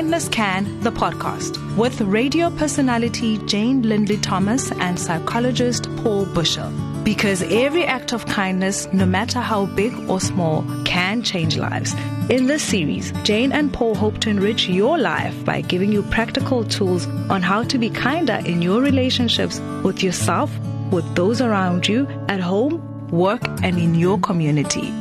Kindness Can, the podcast, with radio personality Jane Lindley Thomas and psychologist Paul Bushell. Because every act of kindness, no matter how big or small, can change lives. In this series, Jane and Paul hope to enrich your life by giving you practical tools on how to be kinder in your relationships with yourself, with those around you, at home, work, and in your community.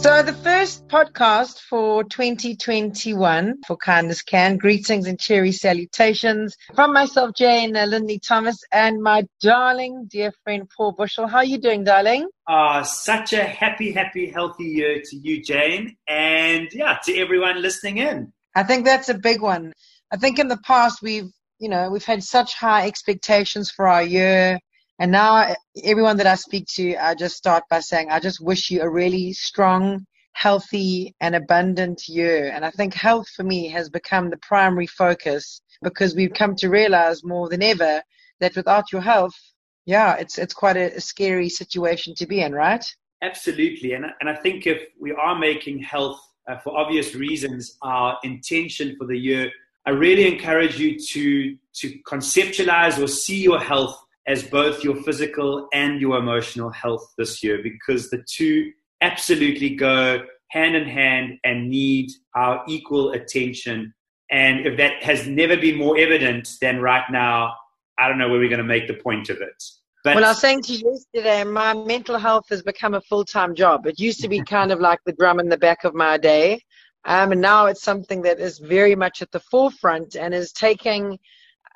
So the first podcast for 2021 for Kindness Can. Greetings and cheery salutations from myself, Jane uh, Lindley Thomas, and my darling dear friend Paul Bushell. How are you doing, darling? Ah, uh, such a happy, happy, healthy year to you, Jane, and yeah, to everyone listening in. I think that's a big one. I think in the past we've, you know, we've had such high expectations for our year and now, everyone that I speak to, I just start by saying, I just wish you a really strong, healthy, and abundant year. And I think health for me has become the primary focus because we've come to realize more than ever that without your health, yeah, it's it's quite a, a scary situation to be in, right? Absolutely, and and I think if we are making health uh, for obvious reasons our intention for the year, I really encourage you to to conceptualize or see your health as both your physical and your emotional health this year because the two absolutely go hand in hand and need our equal attention. And if that has never been more evident than right now, I don't know where we're going to make the point of it. But well, I was saying to you yesterday, my mental health has become a full time job. It used to be kind of like the drum in the back of my day. Um, and now it's something that is very much at the forefront and is taking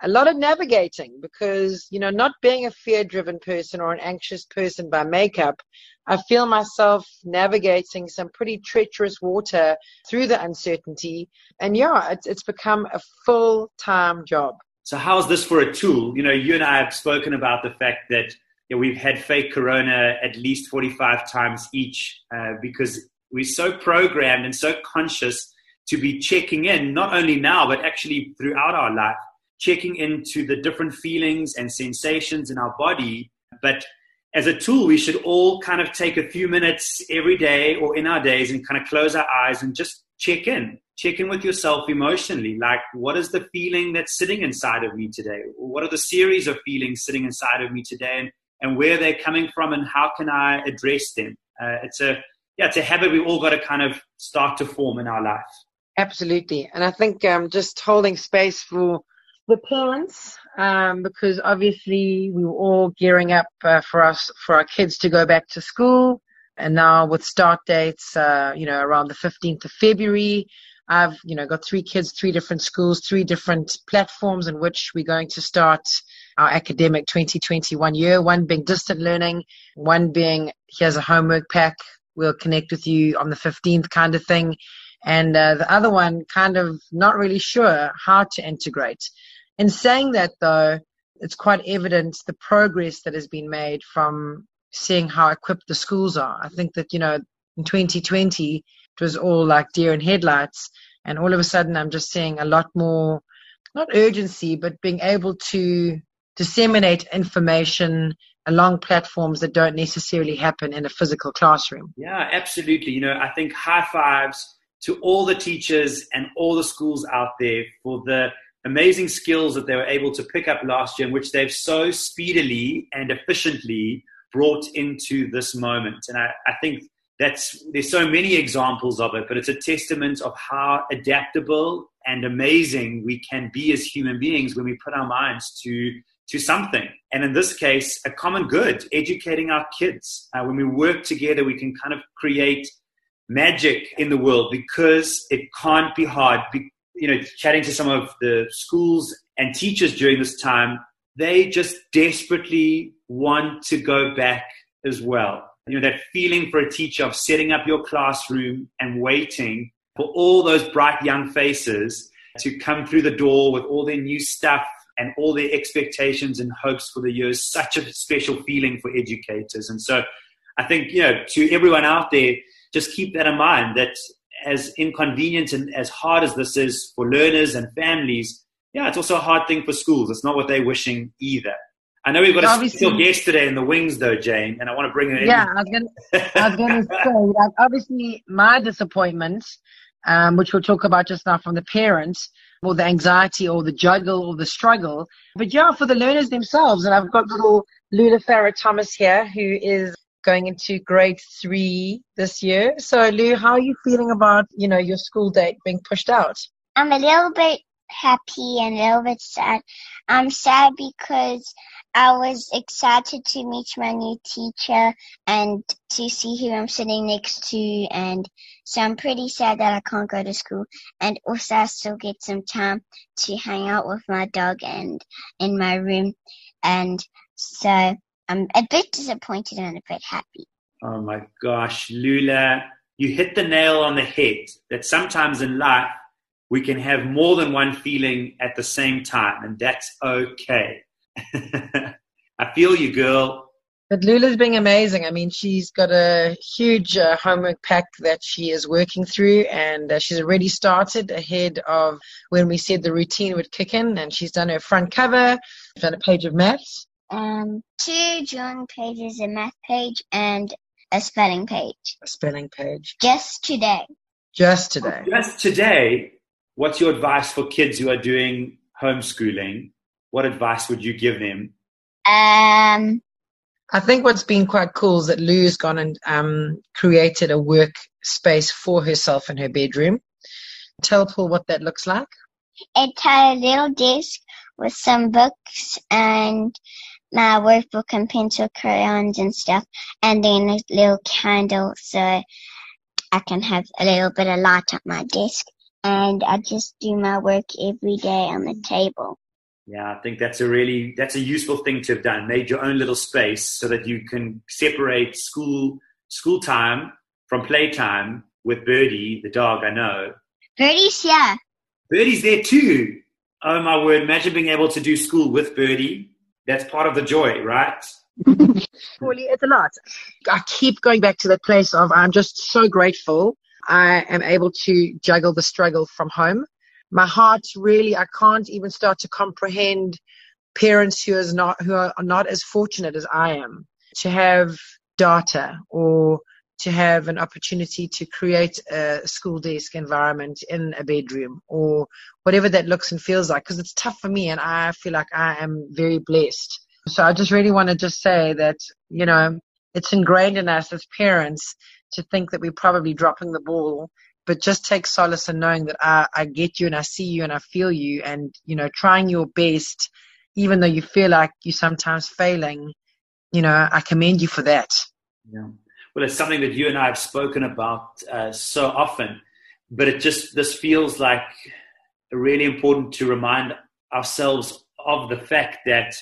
a lot of navigating because, you know, not being a fear driven person or an anxious person by makeup, I feel myself navigating some pretty treacherous water through the uncertainty. And yeah, it's, it's become a full time job. So, how's this for a tool? You know, you and I have spoken about the fact that you know, we've had fake corona at least 45 times each uh, because we're so programmed and so conscious to be checking in, not only now, but actually throughout our life checking into the different feelings and sensations in our body. But as a tool, we should all kind of take a few minutes every day or in our days and kind of close our eyes and just check in. Check in with yourself emotionally. Like, what is the feeling that's sitting inside of me today? What are the series of feelings sitting inside of me today? And, and where they're coming from and how can I address them? Uh, it's a yeah, it's a habit we've all got to kind of start to form in our life. Absolutely, and I think um, just holding space for the parents, um, because obviously we were all gearing up uh, for us for our kids to go back to school, and now with start dates, uh, you know, around the 15th of February. I've, you know, got three kids, three different schools, three different platforms in which we're going to start our academic 2021 year. One being distant learning, one being here's a homework pack. We'll connect with you on the 15th kind of thing. And uh, the other one kind of not really sure how to integrate. In saying that, though, it's quite evident the progress that has been made from seeing how equipped the schools are. I think that, you know, in 2020, it was all like deer in headlights. And all of a sudden, I'm just seeing a lot more, not urgency, but being able to disseminate information along platforms that don't necessarily happen in a physical classroom. Yeah, absolutely. You know, I think high fives to all the teachers and all the schools out there for the amazing skills that they were able to pick up last year, in which they've so speedily and efficiently brought into this moment. And I, I think that's there's so many examples of it, but it's a testament of how adaptable and amazing we can be as human beings when we put our minds to to something. And in this case, a common good, educating our kids. Uh, when we work together, we can kind of create magic in the world because it can't be hard you know, chatting to some of the schools and teachers during this time, they just desperately want to go back as well. You know, that feeling for a teacher of setting up your classroom and waiting for all those bright young faces to come through the door with all their new stuff and all their expectations and hopes for the year is such a special feeling for educators. And so I think, you know, to everyone out there, just keep that in mind that as inconvenient and as hard as this is for learners and families, yeah, it's also a hard thing for schools. It's not what they're wishing either. I know we've got a special guest today in the wings, though, Jane, and I want to bring her in. Yeah, I was going to say, like, obviously, my disappointment um, which we'll talk about just now from the parents, or the anxiety, or the juggle, or the struggle. But yeah, for the learners themselves. And I've got little Lula Farah Thomas here, who is going into grade three this year. So, Lou, how are you feeling about you know your school date being pushed out? I'm a little bit happy and a little bit sad. I'm sad because I was excited to meet my new teacher and to see who I'm sitting next to and so I'm pretty sad that I can't go to school and also I still get some time to hang out with my dog and in my room and so I'm a bit disappointed and a bit happy. Oh my gosh, Lula, you hit the nail on the head that sometimes in life we can have more than one feeling at the same time, and that's okay. I feel you, girl. But Lula's being amazing. I mean, she's got a huge uh, homework pack that she is working through, and uh, she's already started ahead of when we said the routine would kick in. And she's done her front cover, done a page of maths. Um, two drawing pages, a math page, and a spelling page. A spelling page. Just today. Just today. Just today. What's your advice for kids who are doing homeschooling? What advice would you give them? Um, I think what's been quite cool is that Lou's gone and um, created a work space for herself in her bedroom. Tell Paul what that looks like. It had a little desk with some books and my workbook and pencil crayons and stuff, and then a little candle so I can have a little bit of light at my desk and I just do my work every day on the table. Yeah, I think that's a really that's a useful thing to have done. Made your own little space so that you can separate school school time from playtime with Birdie, the dog. I know. Birdie's here. Birdie's there too. Oh my word! Imagine being able to do school with Birdie. That's part of the joy, right? Paulie, it's a lot. I keep going back to that place of I'm just so grateful I am able to juggle the struggle from home. My heart really, I can't even start to comprehend parents who is not who are not as fortunate as I am to have data or to have an opportunity to create a school desk environment in a bedroom or whatever that looks and feels like because it's tough for me and I feel like I am very blessed. So I just really want to just say that, you know, it's ingrained in us as parents to think that we're probably dropping the ball, but just take solace in knowing that I, I get you and I see you and I feel you and, you know, trying your best, even though you feel like you're sometimes failing, you know, I commend you for that. Yeah. Well, it's something that you and I have spoken about uh, so often, but it just, this feels like really important to remind ourselves of the fact that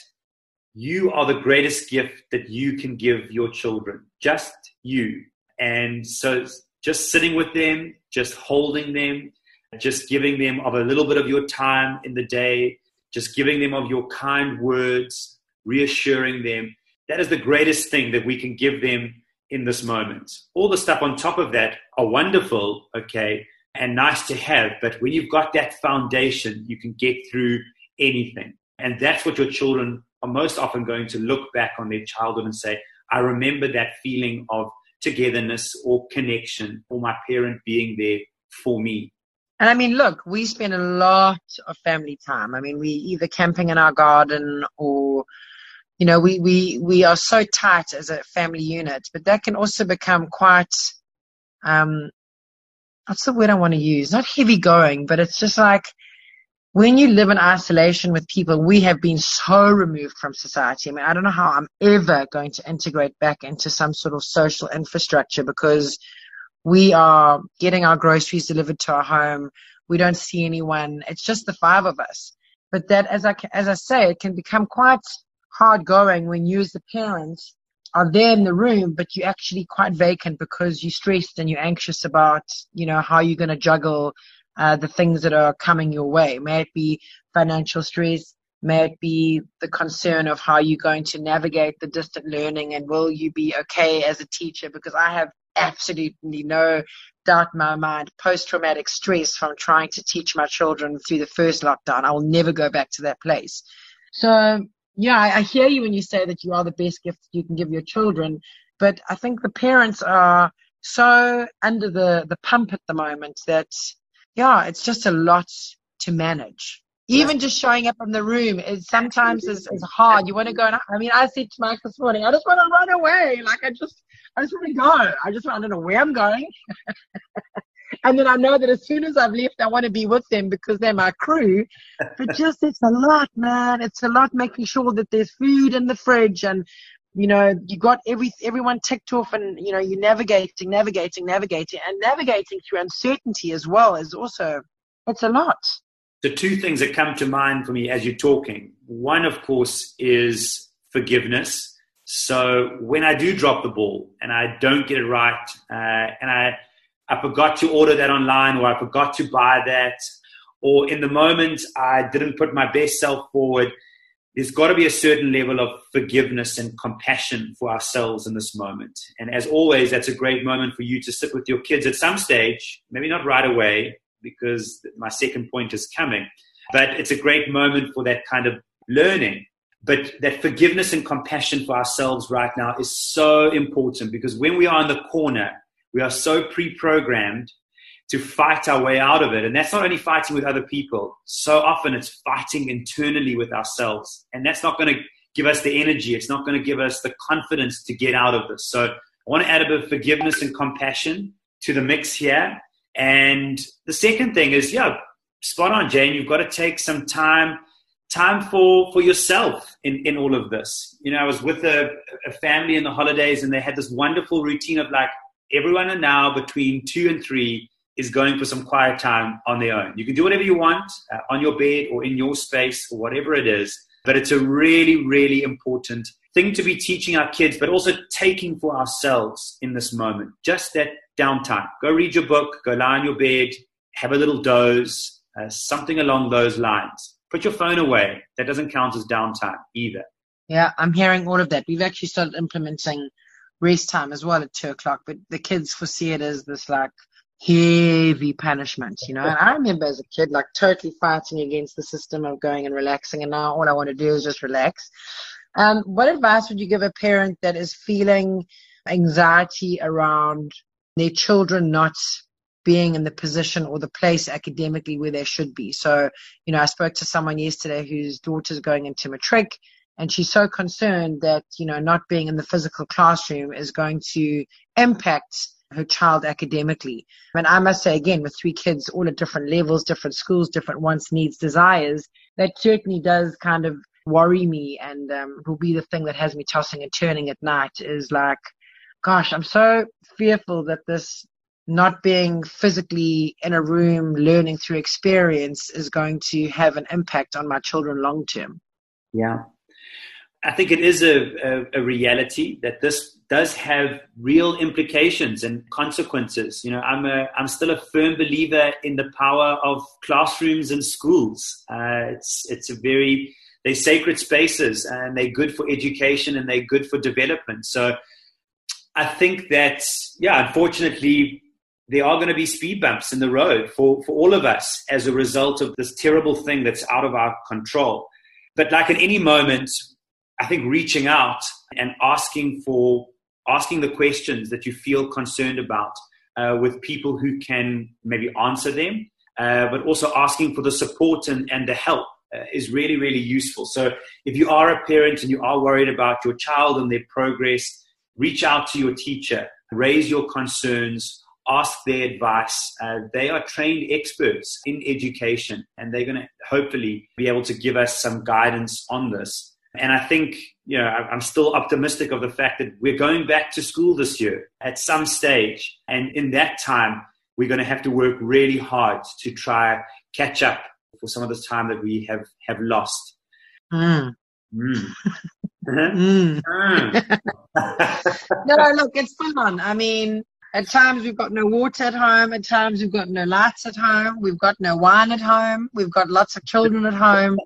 you are the greatest gift that you can give your children. Just you. And so just sitting with them, just holding them, just giving them of a little bit of your time in the day, just giving them of your kind words, reassuring them. That is the greatest thing that we can give them in this moment. All the stuff on top of that are wonderful, okay, and nice to have. But when you've got that foundation, you can get through anything. And that's what your children are most often going to look back on their childhood and say, I remember that feeling of togetherness or connection or my parent being there for me. And I mean, look, we spend a lot of family time. I mean, we either camping in our garden or, you know, we, we, we are so tight as a family unit, but that can also become quite, um, what's the word I want to use? Not heavy going, but it's just like, when you live in isolation with people, we have been so removed from society. I mean, I don't know how I'm ever going to integrate back into some sort of social infrastructure because we are getting our groceries delivered to our home. We don't see anyone. It's just the five of us. But that, as I, as I say, it can become quite hard going when you as the parents are there in the room, but you're actually quite vacant because you're stressed and you're anxious about, you know, how you're going to juggle uh, the things that are coming your way. May it be financial stress, may it be the concern of how you're going to navigate the distant learning and will you be okay as a teacher? Because I have absolutely no doubt in my mind post traumatic stress from trying to teach my children through the first lockdown. I will never go back to that place. So, yeah, I, I hear you when you say that you are the best gift you can give your children, but I think the parents are so under the, the pump at the moment that, yeah, it's just a lot to manage. Even just showing up in the room is sometimes is, is hard. You want to go, and, I mean, I said to Mike this morning, I just want to run away. Like, I just, I just want to go. I just want, I don't know where I'm going. and then I know that as soon as I've left, I want to be with them because they're my crew. But just, it's a lot, man. It's a lot making sure that there's food in the fridge and you know, you got every everyone ticked off, and you know, you're navigating, navigating, navigating, and navigating through uncertainty as well is also it's a lot. The two things that come to mind for me as you're talking, one, of course, is forgiveness. So when I do drop the ball and I don't get it right, uh, and I I forgot to order that online, or I forgot to buy that, or in the moment I didn't put my best self forward there's got to be a certain level of forgiveness and compassion for ourselves in this moment. And as always, that's a great moment for you to sit with your kids at some stage, maybe not right away, because my second point is coming, but it's a great moment for that kind of learning. But that forgiveness and compassion for ourselves right now is so important because when we are in the corner, we are so pre programmed to fight our way out of it. And that's not only fighting with other people, so often it's fighting internally with ourselves. And that's not going to give us the energy, it's not going to give us the confidence to get out of this. So I want to add a bit of forgiveness and compassion to the mix here. And the second thing is, yeah, spot on, Jane. You've got to take some time time for for yourself in in all of this you know i was with a, a family in the holidays and they had this wonderful routine of like everyone now between two and three is going for some quiet time on their own. You can do whatever you want uh, on your bed or in your space or whatever it is, but it's a really, really important thing to be teaching our kids, but also taking for ourselves in this moment. Just that downtime. Go read your book, go lie on your bed, have a little doze, uh, something along those lines. Put your phone away. That doesn't count as downtime either. Yeah, I'm hearing all of that. We've actually started implementing rest time as well at two o'clock, but the kids foresee it as this like heavy punishment, you know. And I remember as a kid, like totally fighting against the system of going and relaxing, and now all I want to do is just relax. Um, what advice would you give a parent that is feeling anxiety around their children not being in the position or the place academically where they should be? So, you know, I spoke to someone yesterday whose daughter's going into matric. And she's so concerned that, you know, not being in the physical classroom is going to impact her child academically. And I must say again, with three kids, all at different levels, different schools, different wants, needs, desires, that certainly does kind of worry me and um, will be the thing that has me tossing and turning at night is like, gosh, I'm so fearful that this not being physically in a room learning through experience is going to have an impact on my children long term. Yeah. I think it is a, a, a, reality that this does have real implications and consequences. You know, I'm a I'm still a firm believer in the power of classrooms and schools. Uh, it's it's a very they're sacred spaces and they're good for education and they're good for development. So I think that yeah, unfortunately, there are going to be speed bumps in the road for for all of us as a result of this terrible thing that's out of our control. But like in any moment, I think reaching out and asking for asking the questions that you feel concerned about uh, with people who can maybe answer them, uh, but also asking for the support and, and the help uh, is really, really useful. So if you are a parent and you are worried about your child and their progress, reach out to your teacher, raise your concerns, ask their advice. Uh, they are trained experts in education and they're going to hopefully be able to give us some guidance on this. And I think, you know, I'm still optimistic of the fact that we're going back to school this year at some stage. And in that time, we're going to have to work really hard to try catch up for some of the time that we have, have lost. Mm. Mm. mm. mm. no, look, it's fun. I mean, at times we've got no water at home. At times we've got no lights at home. We've got no wine at home. We've got lots of children at home.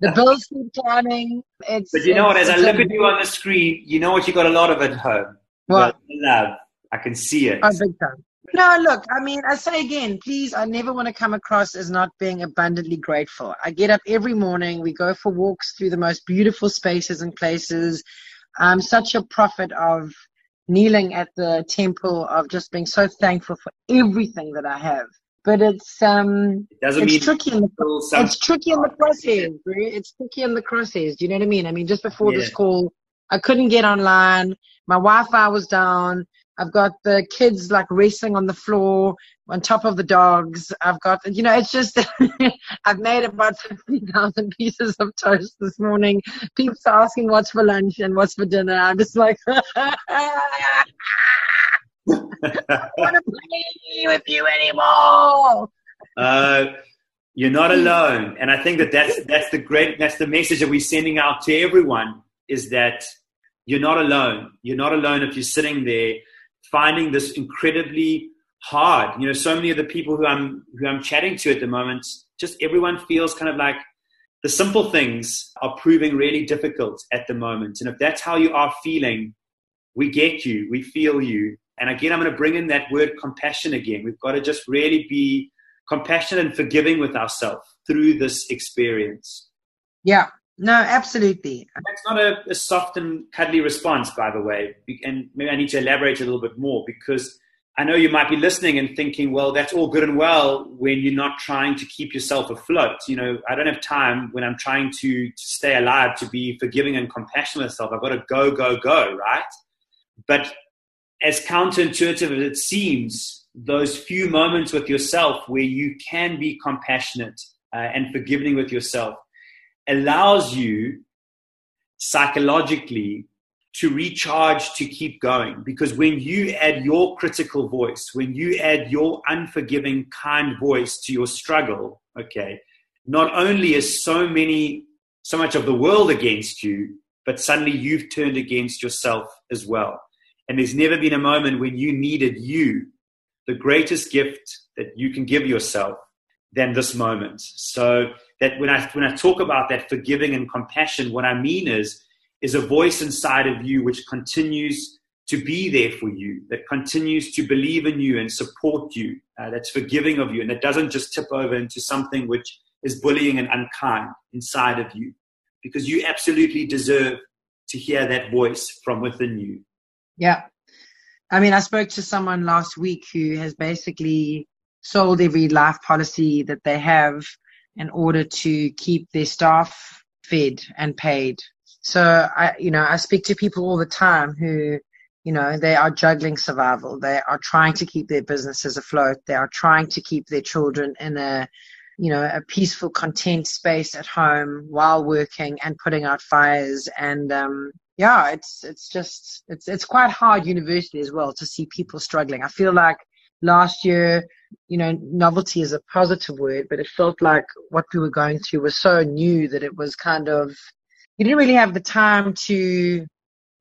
The bills keep climbing. It's, but you know what? As I look at you on the screen, you know what? you've got a lot of at home. What? Love. I can see it. Oh, big time. No, look, I mean, I say again, please, I never want to come across as not being abundantly grateful. I get up every morning. We go for walks through the most beautiful spaces and places. I'm such a prophet of kneeling at the temple of just being so thankful for everything that I have. But it's um, It doesn't it's mean tricky in the it's tricky in the crosshairs, bro. It's tricky in the crosshairs. Do you know what I mean? I mean, just before this call, I couldn't get online. My Wi-Fi was down. I've got the kids like wrestling on the floor on top of the dogs. I've got, you know, it's just, I've made about 50,000 pieces of toast this morning. People are asking what's for lunch and what's for dinner. I'm just like, I don't want to play with you anymore. Uh, you're not alone, and I think that that's that's the great that's the message that we're sending out to everyone is that you're not alone. You're not alone if you're sitting there finding this incredibly hard. You know, so many of the people who I'm who I'm chatting to at the moment, just everyone feels kind of like the simple things are proving really difficult at the moment. And if that's how you are feeling, we get you, we feel you. And again, I'm going to bring in that word compassion again. We've got to just really be compassionate and forgiving with ourselves through this experience. Yeah, no, absolutely. That's not a, a soft and cuddly response, by the way. And maybe I need to elaborate a little bit more because I know you might be listening and thinking, well, that's all good and well when you're not trying to keep yourself afloat. You know, I don't have time when I'm trying to, to stay alive to be forgiving and compassionate myself. I've got to go, go, go, right? But as counterintuitive as it seems, those few moments with yourself where you can be compassionate uh, and forgiving with yourself allows you psychologically to recharge to keep going. Because when you add your critical voice when you add your unforgiving kind voice to your struggle okay not only is so many so much of the world against you but suddenly you've turned against yourself as well. And there's never been a moment when you needed you the greatest gift that you can give yourself than this moment. So that when i when i talk about that forgiving and compassion what i mean is is a voice inside of you which continues to be there for you, that continues to believe in you and support you, uh, that's forgiving of you, and that doesn't just tip over into something which is bullying and unkind inside of you, because you absolutely deserve to hear that voice from within you. Yeah. I mean, I spoke to someone last week who has basically sold every life policy that they have in order to keep their staff fed and paid so I, you know, I speak to people all the time who, you know, they are juggling survival. They are trying to keep their businesses afloat. They are trying to keep their children in a, you know, a peaceful, content space at home while working and putting out fires. And um, yeah, it's it's just it's it's quite hard university as well to see people struggling. I feel like last year, you know, novelty is a positive word, but it felt like what we were going through was so new that it was kind of you didn't really have the time to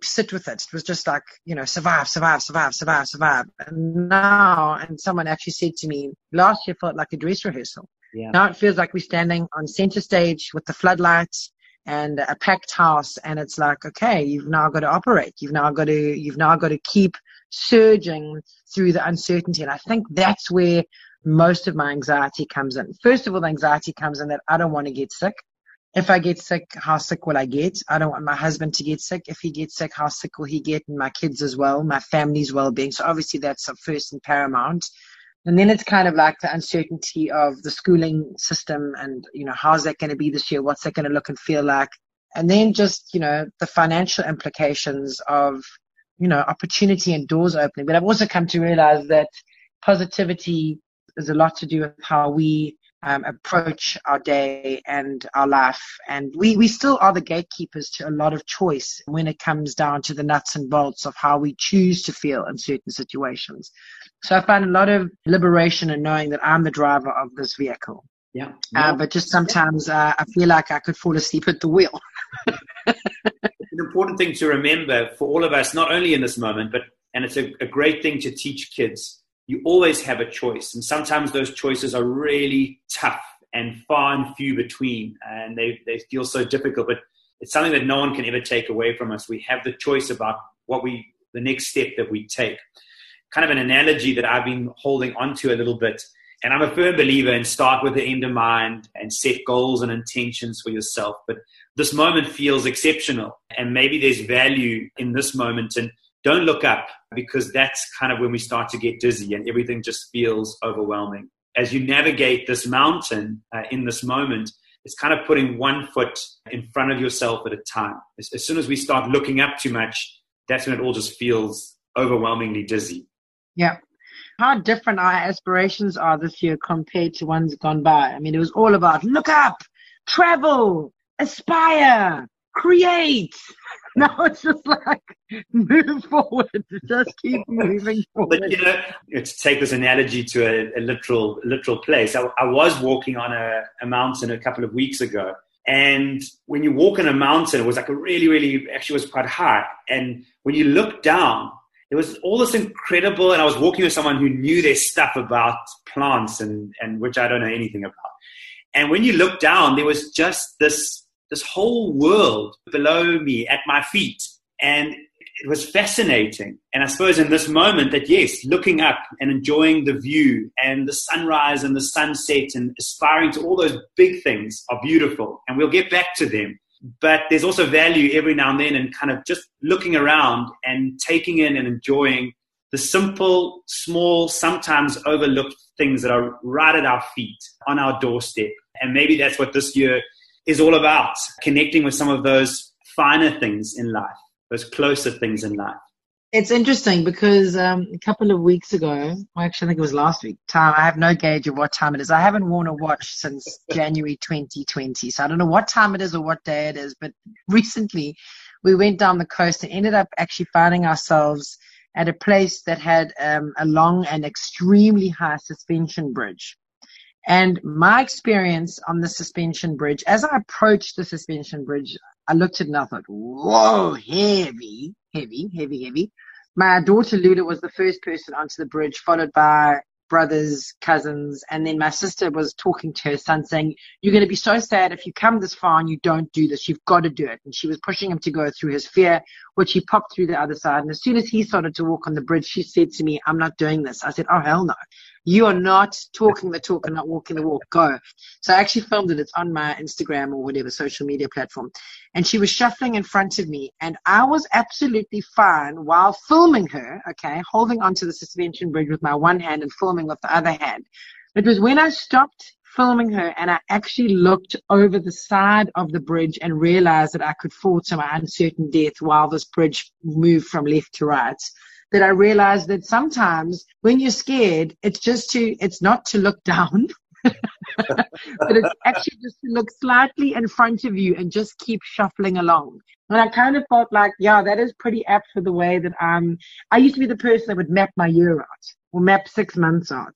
sit with it. It was just like, you know, survive, survive, survive, survive, survive. And now, and someone actually said to me, last year felt like a dress rehearsal. Yeah. Now it feels like we're standing on center stage with the floodlights and a packed house. And it's like, okay, you've now got to operate. You've now got to, you've now got to keep surging through the uncertainty. And I think that's where most of my anxiety comes in. First of all, the anxiety comes in that I don't want to get sick if I get sick, how sick will I get? I don't want my husband to get sick. If he gets sick, how sick will he get? And my kids as well, my family's well being. So obviously that's first and paramount. And then it's kind of like the uncertainty of the schooling system and, you know, how's that going to be this year? What's that going to look and feel like? And then just, you know, the financial implications of, you know, opportunity and doors opening. But I've also come to realize that positivity is a lot to do with how we um, approach our day and our life. And we, we still are the gatekeepers to a lot of choice when it comes down to the nuts and bolts of how we choose to feel in certain situations. So I find a lot of liberation in knowing that I'm the driver of this vehicle. Yeah. Uh, but just sometimes uh, I feel like I could fall asleep at the wheel. an important thing to remember for all of us, not only in this moment, but and it's a, a great thing to teach kids you always have a choice. And sometimes those choices are really tough and far and few between, and they, they feel so difficult. But it's something that no one can ever take away from us. We have the choice about what we, the next step that we take. Kind of an analogy that I've been holding onto a little bit. And I'm a firm believer in start with the end in mind and set goals and intentions for yourself. But this moment feels exceptional, and maybe there's value in this moment. And don't look up because that's kind of when we start to get dizzy and everything just feels overwhelming. As you navigate this mountain uh, in this moment, it's kind of putting one foot in front of yourself at a time. As, as soon as we start looking up too much, that's when it all just feels overwhelmingly dizzy. Yeah. How different our aspirations are this year compared to ones gone by. I mean, it was all about look up, travel, aspire, create. Now it's just like move forward, just keep moving forward. But you know, to take this analogy to a, a literal literal place, I, I was walking on a, a, mountain a couple of weeks ago, and when you walk on a mountain, it was like a really, really actually was quite high, and when you look down, it was all this incredible. And I was walking with someone who knew their stuff about plants, and and which I don't know anything about. And when you look down, there was just this this whole world below me at my feet. And it was fascinating. And I suppose in this moment that, yes, looking up and enjoying the view and the sunrise and the sunset and aspiring to all those big things are beautiful. And we'll get back to them. But there's also value every now and then in kind of just looking around and taking in and enjoying the simple, small, sometimes overlooked things that are right at our feet on our doorstep. And maybe that's what this year is all about connecting with some of those finer things in life, those closer things in life. It's interesting because um, a couple of weeks ago, well, actually, I think it was last week, time, I have no gauge of what time it is. I haven't worn a watch since January 2020. So I don't know what time it is or what day it is. But recently, we went down the coast and ended up actually finding ourselves at a place that had um, a long and extremely high suspension bridge. And my experience on the suspension bridge, as I approached the suspension bridge, I looked at it and I thought, whoa, heavy, heavy, heavy, heavy. My daughter Lula was the first person onto the bridge, followed by brothers, cousins, and then my sister was talking to her son saying, You're going to be so sad if you come this far and you don't do this. You've got to do it. And she was pushing him to go through his fear, which he popped through the other side. And as soon as he started to walk on the bridge, she said to me, I'm not doing this. I said, Oh, hell no. You are not talking the talk and not walking the walk. Go. So I actually filmed it. It's on my Instagram or whatever social media platform. And she was shuffling in front of me and I was absolutely fine while filming her, okay, holding onto the suspension bridge with my one hand and filming with the other hand. It was when I stopped filming her and I actually looked over the side of the bridge and realized that I could fall to my uncertain death while this bridge moved from left to right that I realized that sometimes when you're scared, it's just to, it's not to look down, but it's actually just to look slightly in front of you and just keep shuffling along. And I kind of felt like, yeah, that is pretty apt for the way that I'm, I used to be the person that would map my year out or map six months out.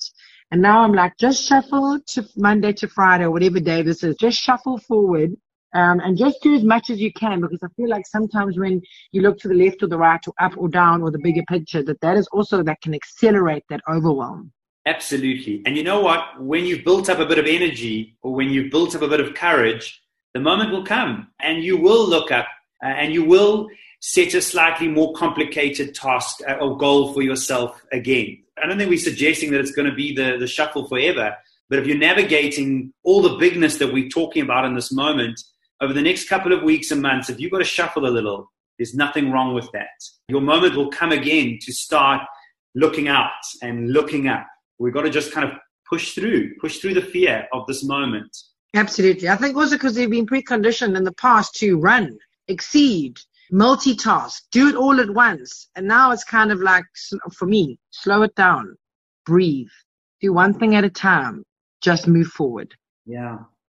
And now I'm like, just shuffle to Monday to Friday or whatever day this is. Just shuffle forward um, and just do as much as you can because I feel like sometimes when you look to the left or the right or up or down or the bigger picture, that that is also that can accelerate that overwhelm. Absolutely. And you know what? When you've built up a bit of energy or when you've built up a bit of courage, the moment will come and you will look up uh, and you will set a slightly more complicated task uh, or goal for yourself again. I don't think we're suggesting that it's going to be the, the shuffle forever, but if you're navigating all the bigness that we're talking about in this moment, over the next couple of weeks and months, if you've got to shuffle a little, there's nothing wrong with that. Your moment will come again to start looking out and looking up. We've got to just kind of push through, push through the fear of this moment. Absolutely. I think also because they've been preconditioned in the past to run, exceed, multitask, do it all at once. And now it's kind of like, for me, slow it down, breathe, do one thing at a time, just move forward. Yeah.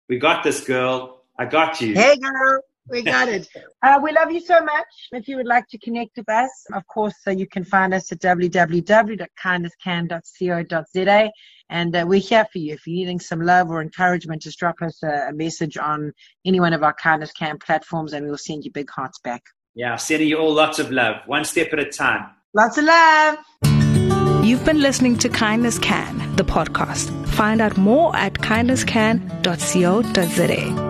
We got this, girl. I got you. Hey, girl. We got it. Uh, we love you so much. If you would like to connect with us, of course, uh, you can find us at www.kindnesscan.co.za. And uh, we're here for you. If you're needing some love or encouragement, just drop us a, a, message on any one of our Kindness Can platforms and we'll send you big hearts back. Yeah, sending you all lots of love, one step at a time. Lots of love. You've been listening to Kindness Can, the podcast. Find out more at kindnesscan.co.za.